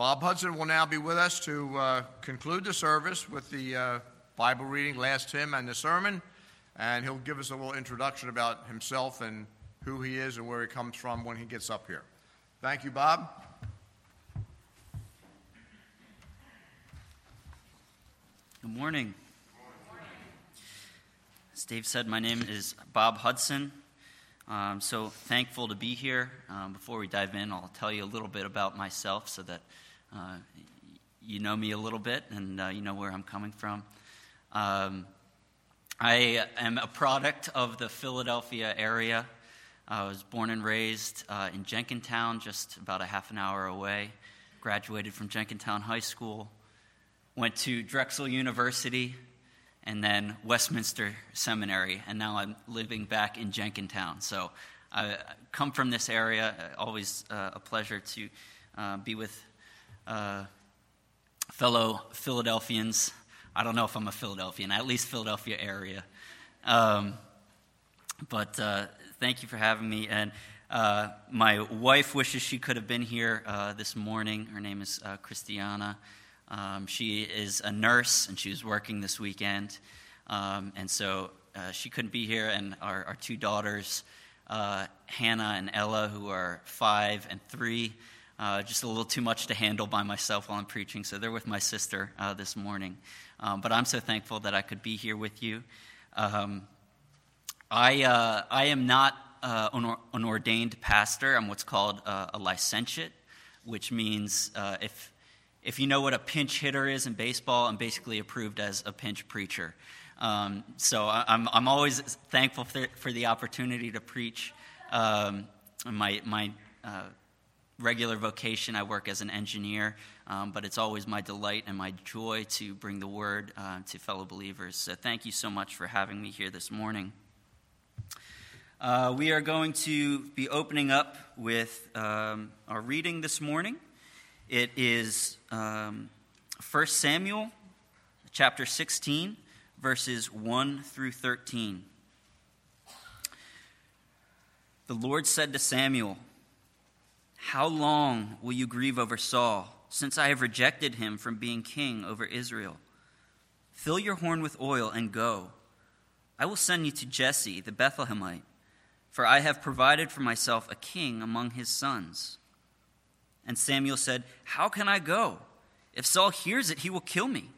Bob Hudson will now be with us to uh, conclude the service with the uh, Bible reading, last hymn, and the sermon. And he'll give us a little introduction about himself and who he is and where he comes from when he gets up here. Thank you, Bob. Good morning. As Dave said, my name is Bob Hudson. I'm so thankful to be here. Um, before we dive in, I'll tell you a little bit about myself so that uh, you know me a little bit and uh, you know where I'm coming from. Um, I am a product of the Philadelphia area. I was born and raised uh, in Jenkintown, just about a half an hour away. Graduated from Jenkintown High School. Went to Drexel University and then Westminster Seminary, and now I'm living back in Jenkintown. So I come from this area. Always uh, a pleasure to uh, be with uh, fellow Philadelphians. I don't know if I'm a Philadelphian, at least Philadelphia area. Um, but uh, thank you for having me. And uh, my wife wishes she could have been here uh, this morning. Her name is uh, Christiana. Um, she is a nurse and she was working this weekend. Um, and so uh, she couldn't be here. And our, our two daughters, Hannah and Ella, who are five and three, uh, just a little too much to handle by myself while I'm preaching. So they're with my sister uh, this morning. Um, but I'm so thankful that I could be here with you. Um, I, uh, I am not uh, an, an, ordained pastor. I'm what's called a licentiate, which means if if you know what a pinch hitter is in baseball, I'm basically approved as a pinch preacher. Um, so I'm, I'm always thankful for, for the opportunity to preach. Um, my my uh, regular vocation, I work as an engineer, um, but it's always my delight and my joy to bring the word uh, to fellow believers. So thank you so much for having me here this morning. Uh, we are going to be opening up with um, our reading this morning. It is um, 1 Samuel chapter 16, verses 1 through 13. The Lord said to Samuel, How long will you grieve over Saul, since I have rejected him from being king over Israel? Fill your horn with oil and go. I will send you to Jesse the Bethlehemite, for I have provided for myself a king among his sons. And Samuel said, How can I go? If Saul hears it, he will kill me.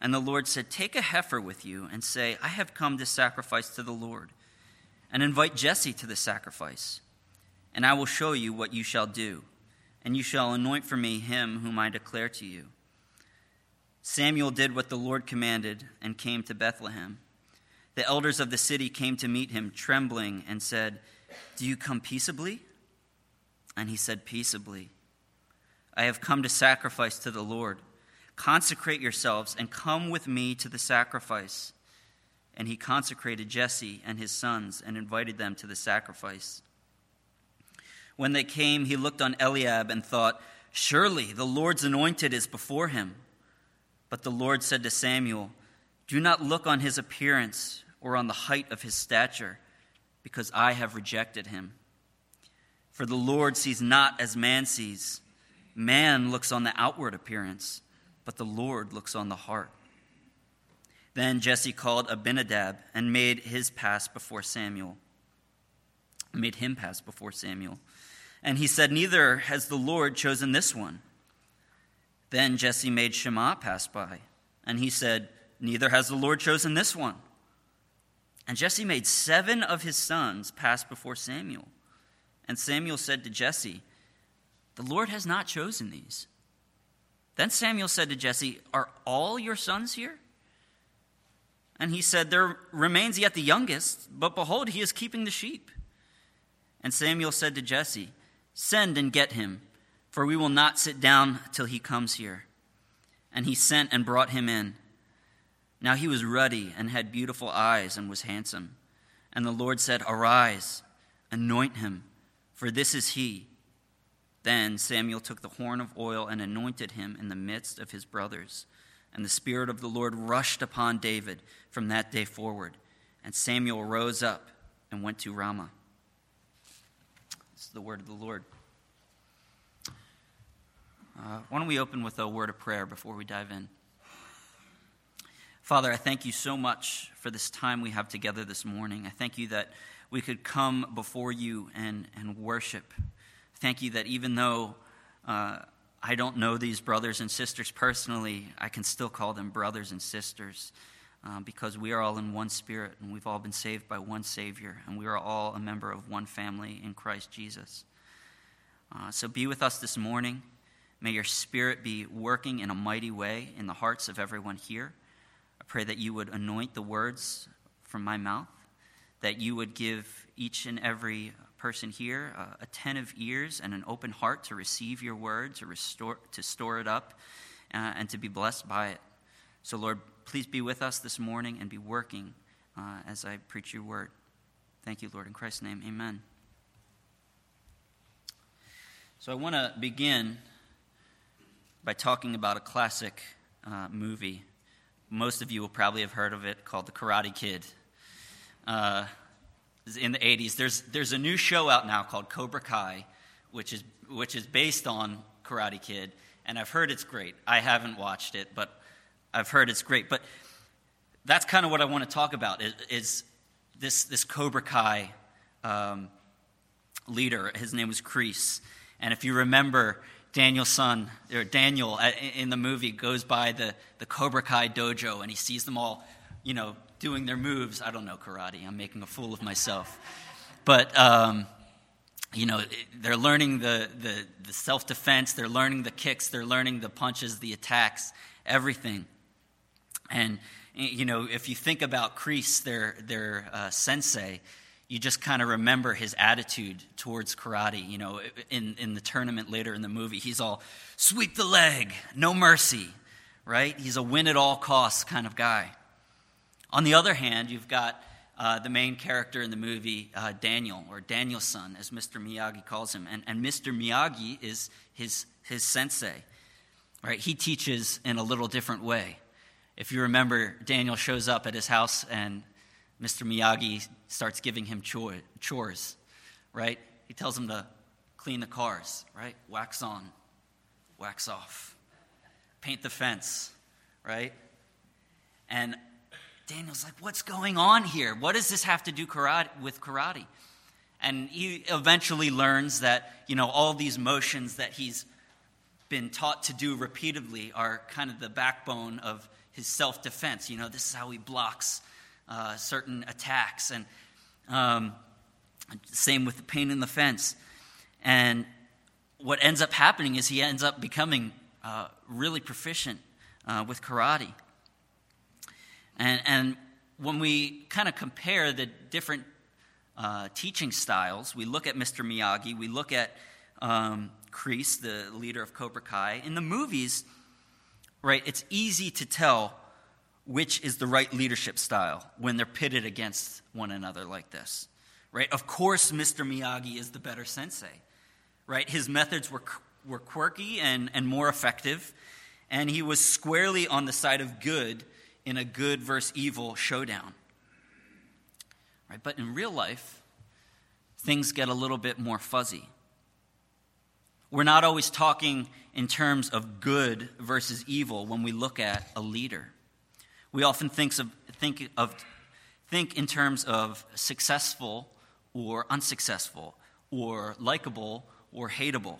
And the Lord said, Take a heifer with you and say, I have come to sacrifice to the Lord. And invite Jesse to the sacrifice. And I will show you what you shall do. And you shall anoint for me him whom I declare to you. Samuel did what the Lord commanded and came to Bethlehem. The elders of the city came to meet him, trembling, and said, Do you come peaceably? And he said, Peaceably. I have come to sacrifice to the Lord. Consecrate yourselves and come with me to the sacrifice. And he consecrated Jesse and his sons and invited them to the sacrifice. When they came, he looked on Eliab and thought, Surely the Lord's anointed is before him. But the Lord said to Samuel, Do not look on his appearance or on the height of his stature, because I have rejected him. For the Lord sees not as man sees. Man looks on the outward appearance, but the Lord looks on the heart. Then Jesse called Abinadab and made his pass before Samuel. Made him pass before Samuel. And he said, Neither has the Lord chosen this one. Then Jesse made Shammah pass by, and he said, Neither has the Lord chosen this one. And Jesse made seven of his sons pass before Samuel. And Samuel said to Jesse, The Lord has not chosen these. Then Samuel said to Jesse, Are all your sons here? And he said, There remains yet the youngest, but behold, he is keeping the sheep. And Samuel said to Jesse, Send and get him, for we will not sit down till he comes here. And he sent and brought him in. Now he was ruddy and had beautiful eyes and was handsome. And the Lord said, Arise, anoint him for this is he. Then Samuel took the horn of oil and anointed him in the midst of his brothers. And the Spirit of the Lord rushed upon David from that day forward. And Samuel rose up and went to Ramah. The word of the Lord. Uh, Why don't we open with a word of prayer before we dive in? Father, I thank you so much for this time we have together this morning. I thank you that we could come before you and, and worship. Thank you that even though uh, I don't know these brothers and sisters personally, I can still call them brothers and sisters uh, because we are all in one spirit and we've all been saved by one Savior and we are all a member of one family in Christ Jesus. Uh, so be with us this morning. May your spirit be working in a mighty way in the hearts of everyone here. I pray that you would anoint the words from my mouth, that you would give each and every person here uh, attentive ears and an open heart to receive your word, to, restore, to store it up, uh, and to be blessed by it. So, Lord, please be with us this morning and be working uh, as I preach your word. Thank you, Lord. In Christ's name, amen. So, I want to begin by talking about a classic uh, movie. Most of you will probably have heard of it called The Karate Kid. Uh, in the 80s. There's, there's a new show out now called Cobra Kai, which is, which is based on Karate Kid, and I've heard it's great. I haven't watched it, but I've heard it's great. But that's kind of what I want to talk about is, is this, this Cobra Kai um, leader. His name was Kreese. And if you remember, Daniel-san, or Daniel uh, in the movie, goes by the, the Cobra Kai dojo and he sees them all, you know, doing their moves. I don't know karate. I'm making a fool of myself. But, um, you know, they're learning the, the, the self defense, they're learning the kicks, they're learning the punches, the attacks, everything. And, you know, if you think about Kreese, their, their uh, sensei, you just kind of remember his attitude towards karate. You know, in, in the tournament later in the movie, he's all sweep the leg, no mercy, right? He's a win at all costs kind of guy. On the other hand, you've got uh, the main character in the movie, uh, Daniel, or Daniel-san, as Mr. Miyagi calls him. And, and Mr. Miyagi is his, his sensei. Right? He teaches in a little different way. If you remember, Daniel shows up at his house and Mr. Miyagi starts giving him chores, right? He tells him to clean the cars, right? Wax on, wax off, paint the fence, right? And Daniel's like, What's going on here? What does this have to do karate, with karate? And he eventually learns that, you know, all these motions that he's been taught to do repeatedly are kind of the backbone of his self defense. You know, this is how he blocks uh, certain attacks. And um, same with the pain in the fence. And what ends up happening is he ends up becoming uh, really proficient uh, with karate. And, and when we kind of compare the different uh, teaching styles, we look at Mr. Miyagi, we look at um, Kreese, the leader of Cobra Kai. In the movies, right, it's easy to tell which is the right leadership style when they're pitted against one another like this, right? Of course, Mr. Miyagi is the better sensei, right? His methods were, were quirky and, and more effective, and he was squarely on the side of good in a good versus evil showdown. Right? But in real life, things get a little bit more fuzzy. We're not always talking in terms of good versus evil when we look at a leader. We often think of, think, of, think in terms of successful or unsuccessful, or likable or hateable.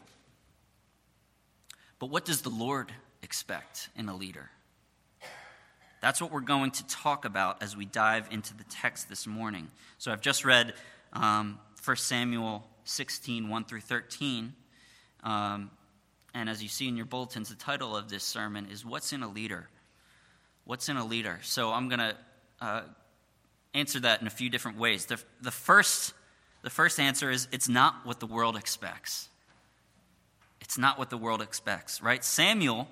But what does the Lord expect in a leader? That's what we're going to talk about as we dive into the text this morning. So I've just read um, 1 Samuel 16, 1 through 13. Um, and as you see in your bulletins, the title of this sermon is What's in a Leader? What's in a Leader? So I'm going to uh, answer that in a few different ways. The, the, first, the first answer is it's not what the world expects. It's not what the world expects, right? Samuel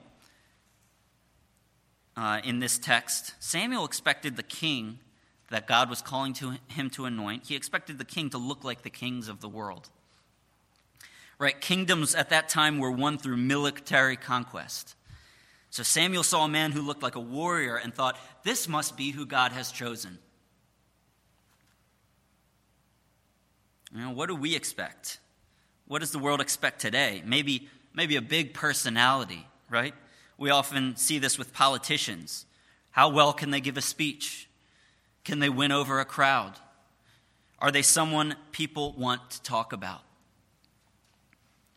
uh, in this text, Samuel expected the king that God was calling to him to anoint, he expected the king to look like the kings of the world. Right? Kingdoms at that time were won through military conquest. So Samuel saw a man who looked like a warrior and thought, this must be who God has chosen. You know, what do we expect? What does the world expect today? Maybe maybe a big personality, right? We often see this with politicians. How well can they give a speech? Can they win over a crowd? Are they someone people want to talk about?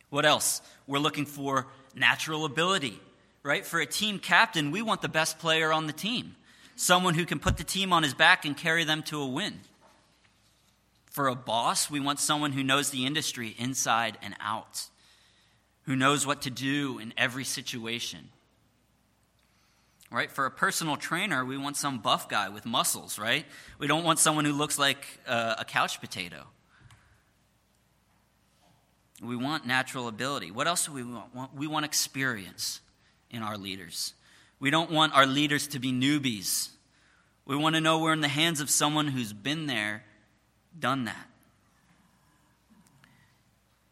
What else? We're looking for natural ability, right? For a team captain, we want the best player on the team, someone who can put the team on his back and carry them to a win. For a boss, we want someone who knows the industry inside and out, who knows what to do in every situation. Right? For a personal trainer, we want some buff guy with muscles, right? We don't want someone who looks like uh, a couch potato. We want natural ability. What else do we want? We want experience in our leaders. We don't want our leaders to be newbies. We want to know we're in the hands of someone who's been there, done that.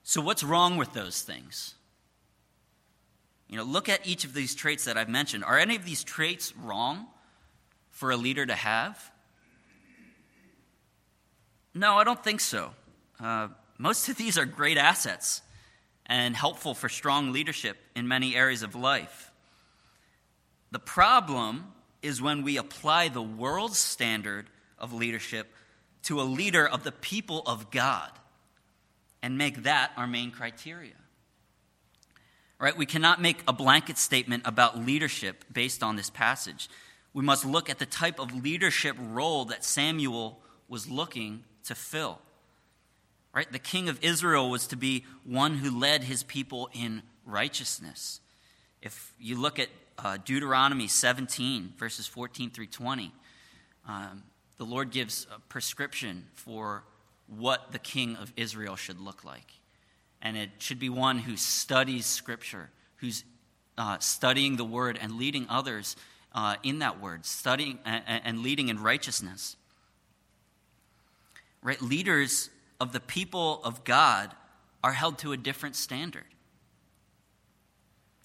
So, what's wrong with those things? You know, look at each of these traits that I've mentioned. Are any of these traits wrong for a leader to have? No, I don't think so. Uh, most of these are great assets and helpful for strong leadership in many areas of life. The problem is when we apply the world's standard of leadership to a leader of the people of God and make that our main criteria. Right? We cannot make a blanket statement about leadership based on this passage. We must look at the type of leadership role that Samuel was looking to fill. Right? The king of Israel was to be one who led his people in righteousness. If you look at uh, Deuteronomy 17, verses 14 through 20, um, the Lord gives a prescription for what the king of Israel should look like. And it should be one who studies Scripture, who's uh, studying the Word and leading others uh, in that Word, studying and, and leading in righteousness. Right? Leaders of the people of God are held to a different standard.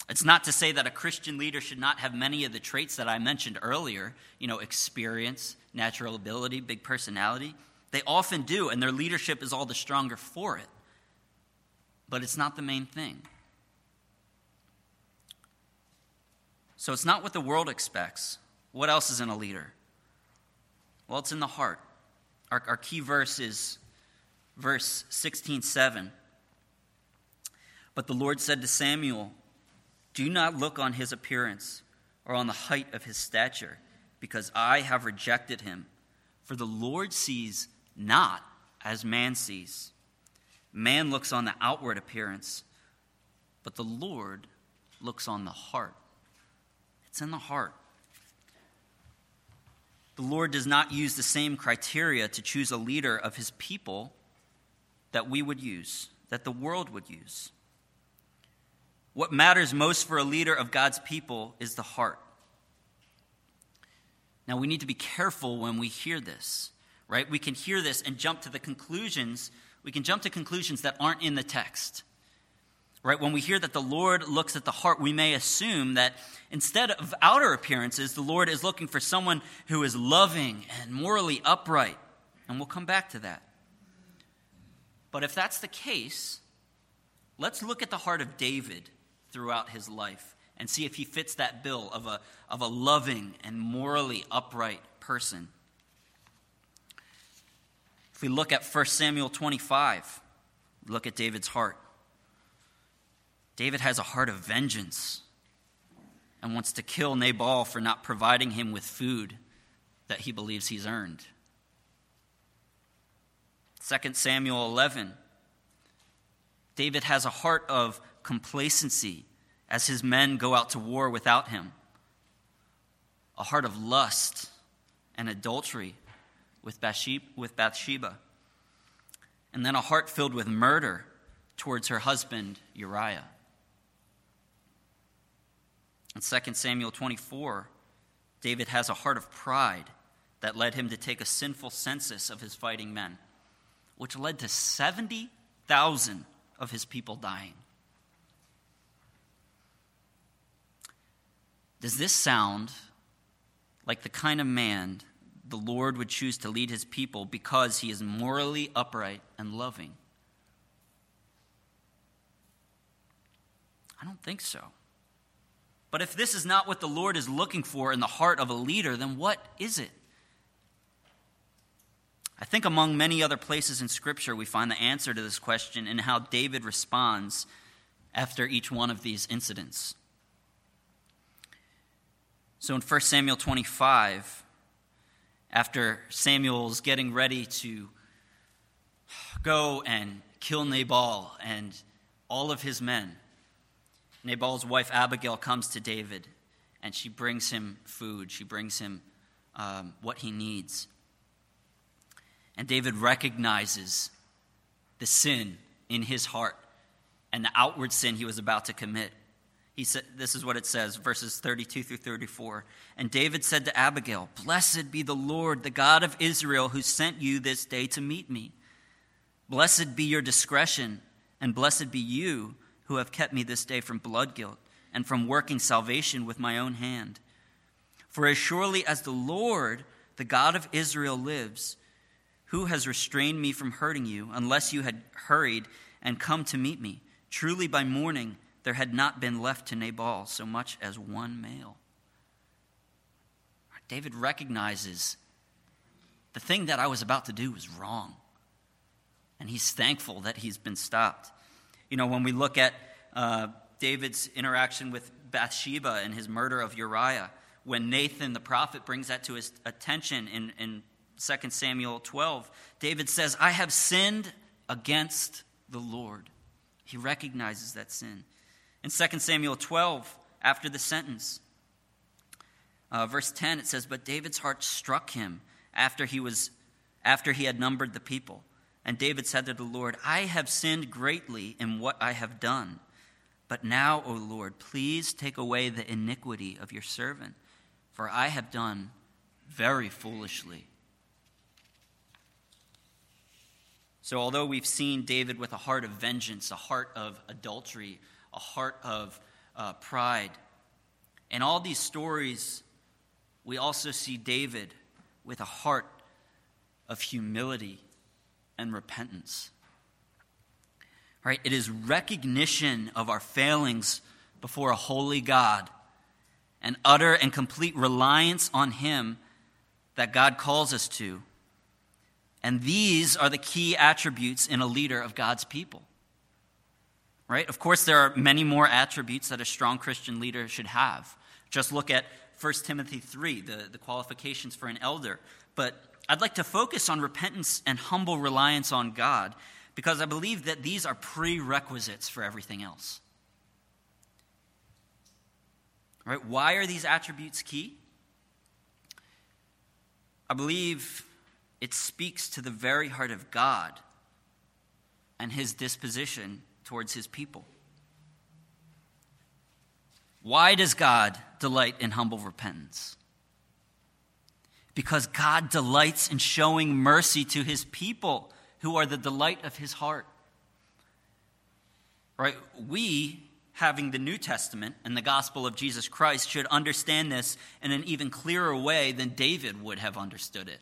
It's not to say that a Christian leader should not have many of the traits that I mentioned earlier, you know, experience, natural ability, big personality. They often do, and their leadership is all the stronger for it. But it's not the main thing. So it's not what the world expects. What else is in a leader? Well, it's in the heart. Our, our key verse is verse 16 7. But the Lord said to Samuel, Do not look on his appearance or on the height of his stature, because I have rejected him. For the Lord sees not as man sees. Man looks on the outward appearance, but the Lord looks on the heart. It's in the heart. The Lord does not use the same criteria to choose a leader of his people that we would use, that the world would use. What matters most for a leader of God's people is the heart. Now, we need to be careful when we hear this, right? We can hear this and jump to the conclusions. We can jump to conclusions that aren't in the text. Right? When we hear that the Lord looks at the heart, we may assume that instead of outer appearances, the Lord is looking for someone who is loving and morally upright. And we'll come back to that. But if that's the case, let's look at the heart of David throughout his life and see if he fits that bill of a, of a loving and morally upright person. If we look at 1 Samuel 25, look at David's heart. David has a heart of vengeance and wants to kill Nabal for not providing him with food that he believes he's earned. 2 Samuel 11. David has a heart of complacency as his men go out to war without him, a heart of lust and adultery with Bathsheba, and then a heart filled with murder towards her husband Uriah. In 2 Samuel 24, David has a heart of pride that led him to take a sinful census of his fighting men which led to 70,000 of his people dying. Does this sound like the kind of man the Lord would choose to lead his people because he is morally upright and loving? I don't think so. But if this is not what the Lord is looking for in the heart of a leader, then what is it? I think among many other places in Scripture, we find the answer to this question in how David responds after each one of these incidents. So in 1 Samuel 25, after Samuel's getting ready to go and kill Nabal and all of his men, Nabal's wife Abigail comes to David and she brings him food. She brings him um, what he needs. And David recognizes the sin in his heart and the outward sin he was about to commit. He said, this is what it says, verses 32 through 34. And David said to Abigail, Blessed be the Lord, the God of Israel, who sent you this day to meet me. Blessed be your discretion, and blessed be you who have kept me this day from blood guilt and from working salvation with my own hand. For as surely as the Lord, the God of Israel, lives, who has restrained me from hurting you, unless you had hurried and come to meet me? Truly, by morning there had not been left to Nabal so much as one male. David recognizes the thing that I was about to do was wrong. And he's thankful that he's been stopped. You know, when we look at uh, David's interaction with Bathsheba and his murder of Uriah, when Nathan the prophet brings that to his attention in, in 2 Samuel 12, David says, I have sinned against the Lord. He recognizes that sin. In 2 Samuel 12, after the sentence, uh, verse 10, it says, But David's heart struck him after he, was, after he had numbered the people. And David said to the Lord, I have sinned greatly in what I have done. But now, O Lord, please take away the iniquity of your servant, for I have done very foolishly. So, although we've seen David with a heart of vengeance, a heart of adultery, a heart of uh, pride, in all these stories, we also see David with a heart of humility and repentance. Right? It is recognition of our failings before a holy God and utter and complete reliance on Him that God calls us to and these are the key attributes in a leader of God's people. Right? Of course, there are many more attributes that a strong Christian leader should have. Just look at 1 Timothy 3, the, the qualifications for an elder. But I'd like to focus on repentance and humble reliance on God because I believe that these are prerequisites for everything else. Right? Why are these attributes key? I believe it speaks to the very heart of God and his disposition towards his people. Why does God delight in humble repentance? Because God delights in showing mercy to his people who are the delight of his heart. Right? We, having the New Testament and the gospel of Jesus Christ, should understand this in an even clearer way than David would have understood it.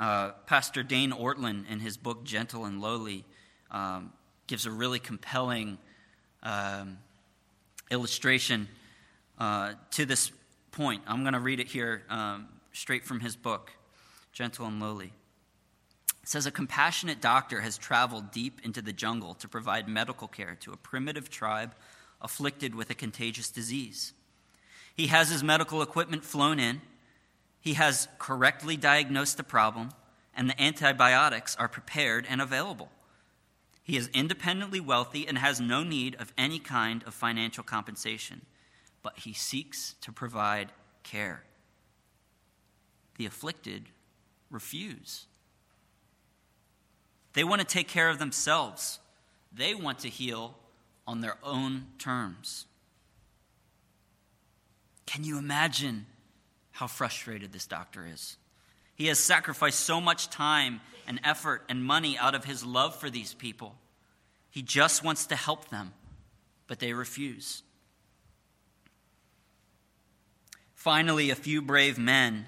Uh, Pastor Dane Ortlund, in his book Gentle and Lowly, um, gives a really compelling um, illustration uh, to this point. I'm going to read it here um, straight from his book, Gentle and Lowly. It says A compassionate doctor has traveled deep into the jungle to provide medical care to a primitive tribe afflicted with a contagious disease. He has his medical equipment flown in he has correctly diagnosed the problem, and the antibiotics are prepared and available. He is independently wealthy and has no need of any kind of financial compensation, but he seeks to provide care. The afflicted refuse. They want to take care of themselves, they want to heal on their own terms. Can you imagine how frustrated this doctor is. He has sacrificed so much time and effort and money out of his love for these people. He just wants to help them, but they refuse. Finally, a few brave men,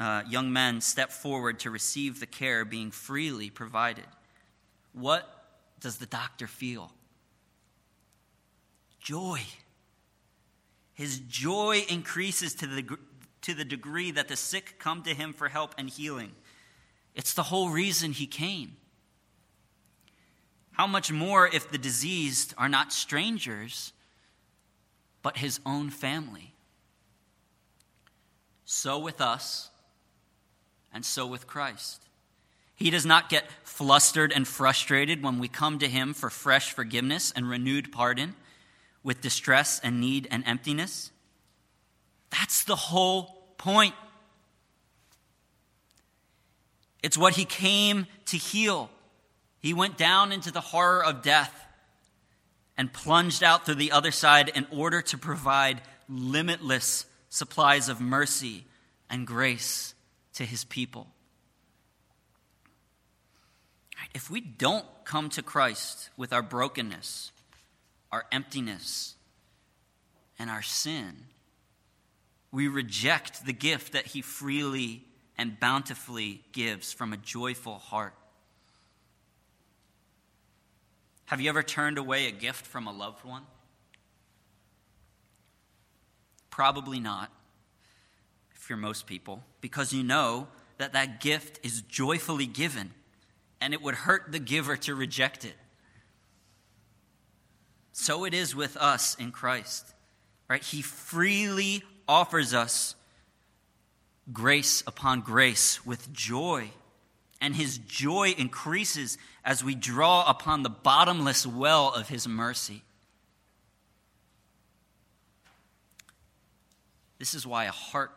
uh, young men, step forward to receive the care being freely provided. What does the doctor feel? Joy. His joy increases to the, to the degree that the sick come to him for help and healing. It's the whole reason he came. How much more if the diseased are not strangers, but his own family? So with us, and so with Christ. He does not get flustered and frustrated when we come to him for fresh forgiveness and renewed pardon with distress and need and emptiness. That's the whole point. It's what he came to heal. He went down into the horror of death and plunged out through the other side in order to provide limitless supplies of mercy and grace to his people. If we don't come to Christ with our brokenness, our emptiness, and our sin, we reject the gift that He freely and bountifully gives from a joyful heart. Have you ever turned away a gift from a loved one? Probably not, if you're most people, because you know that that gift is joyfully given and it would hurt the giver to reject it. So it is with us in Christ. Right? He freely offers us grace upon grace with joy. And his joy increases as we draw upon the bottomless well of his mercy. This is why a heart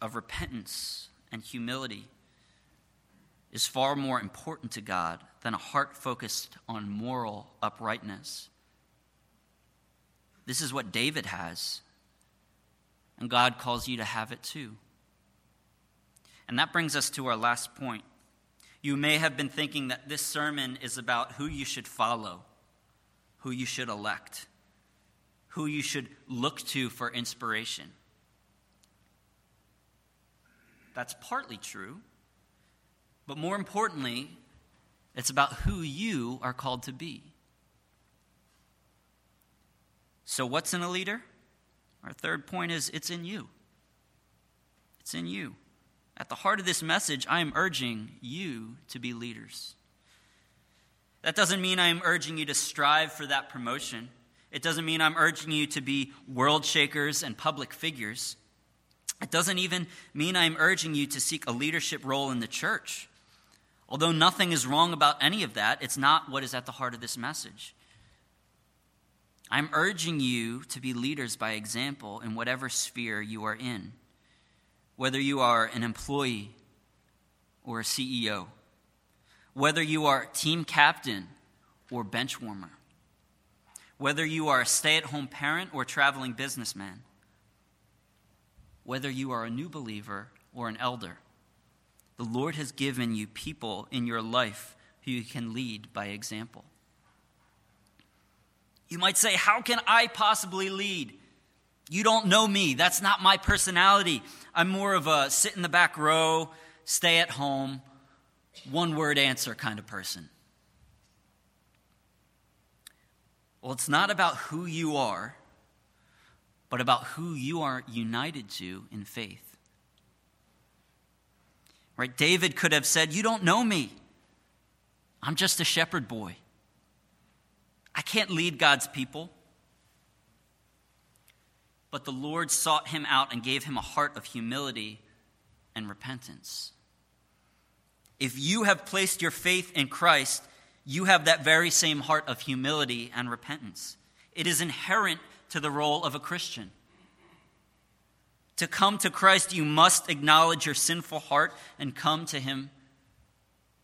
of repentance and humility is far more important to God than a heart focused on moral uprightness. This is what David has. And God calls you to have it too. And that brings us to our last point. You may have been thinking that this sermon is about who you should follow, who you should elect, who you should look to for inspiration. That's partly true. But more importantly, it's about who you are called to be. So, what's in a leader? Our third point is it's in you. It's in you. At the heart of this message, I am urging you to be leaders. That doesn't mean I am urging you to strive for that promotion. It doesn't mean I'm urging you to be world shakers and public figures. It doesn't even mean I'm urging you to seek a leadership role in the church. Although nothing is wrong about any of that, it's not what is at the heart of this message. I'm urging you to be leaders by example in whatever sphere you are in, whether you are an employee or a CEO, whether you are team captain or bench warmer, whether you are a stay at home parent or traveling businessman, whether you are a new believer or an elder. The Lord has given you people in your life who you can lead by example. You might say, How can I possibly lead? You don't know me. That's not my personality. I'm more of a sit in the back row, stay at home, one word answer kind of person. Well, it's not about who you are, but about who you are united to in faith. Right? David could have said, You don't know me. I'm just a shepherd boy. I can't lead God's people. But the Lord sought him out and gave him a heart of humility and repentance. If you have placed your faith in Christ, you have that very same heart of humility and repentance. It is inherent to the role of a Christian. To come to Christ, you must acknowledge your sinful heart and come to Him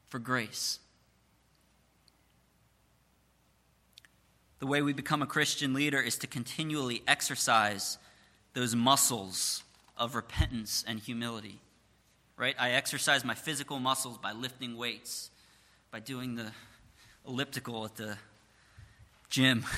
for grace. The way we become a Christian leader is to continually exercise those muscles of repentance and humility. Right? I exercise my physical muscles by lifting weights, by doing the elliptical at the gym.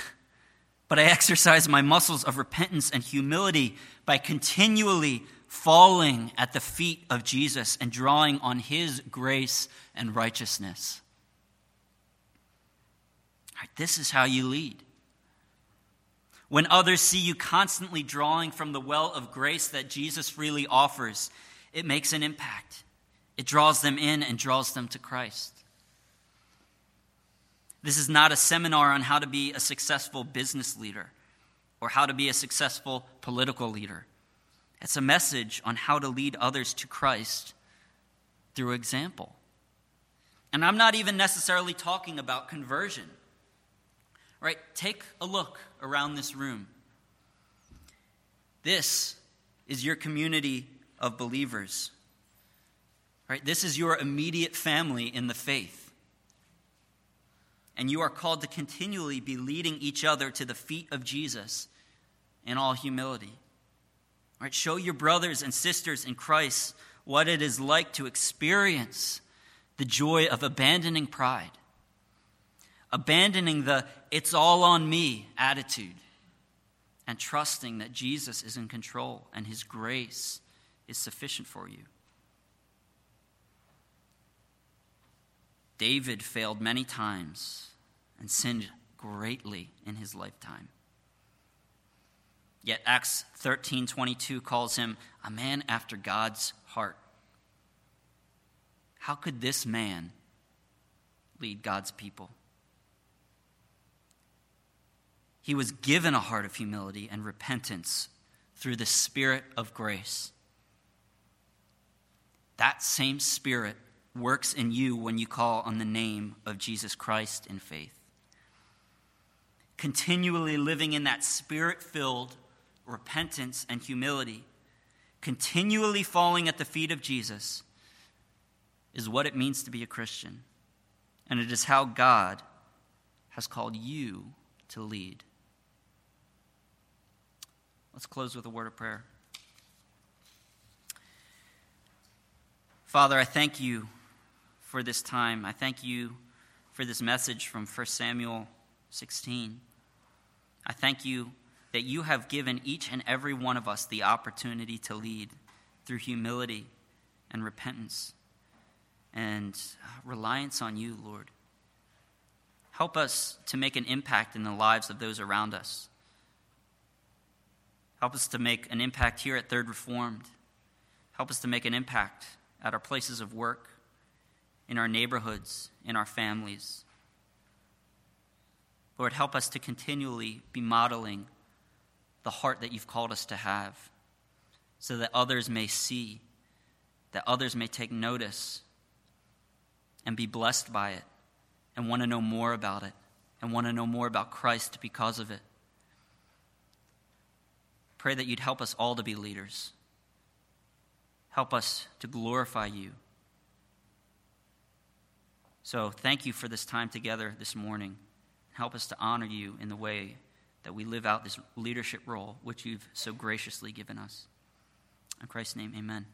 But I exercise my muscles of repentance and humility by continually falling at the feet of Jesus and drawing on his grace and righteousness. Right, this is how you lead. when others see you constantly drawing from the well of grace that Jesus freely offers, it makes an impact. It draws them in and draws them to Christ. This is not a seminar on how to be a successful business leader or how to be a successful political leader. It's a message on how to lead others to Christ through example. And I'm not even necessarily talking about conversion. Right? Take a look around this room. This is your community of believers. Right? This is your immediate family in the faith. And you are called to continually be leading each other to the feet of Jesus in all humility. Right? Show your brothers and sisters in Christ what it is like to experience the joy of abandoning pride, abandoning the it's all on me attitude, and trusting that Jesus is in control and his grace is sufficient for you. David failed many times and sinned greatly in his lifetime. Yet Acts 13:22 calls him a man after God's heart. How could this man lead God's people? He was given a heart of humility and repentance through the Spirit of grace. That same Spirit works in you when you call on the name of Jesus Christ in faith. Continually living in that spirit filled repentance and humility, continually falling at the feet of Jesus, is what it means to be a Christian. And it is how God has called you to lead. Let's close with a word of prayer. Father, I thank you for this time. I thank you for this message from 1 Samuel 16. I thank you that you have given each and every one of us the opportunity to lead through humility and repentance and reliance on you, Lord. Help us to make an impact in the lives of those around us. Help us to make an impact here at Third Reformed. Help us to make an impact at our places of work in our neighborhoods, in our families. Lord, help us to continually be modeling the heart that you've called us to have so that others may see, that others may take notice and be blessed by it and want to know more about it and want to know more about Christ because of it. Pray that you'd help us all to be leaders. Help us to glorify you so thank you for this time together this morning. Help us to honor you in the way that we live out this leadership role which you've so graciously given us. In Christ's name, amen.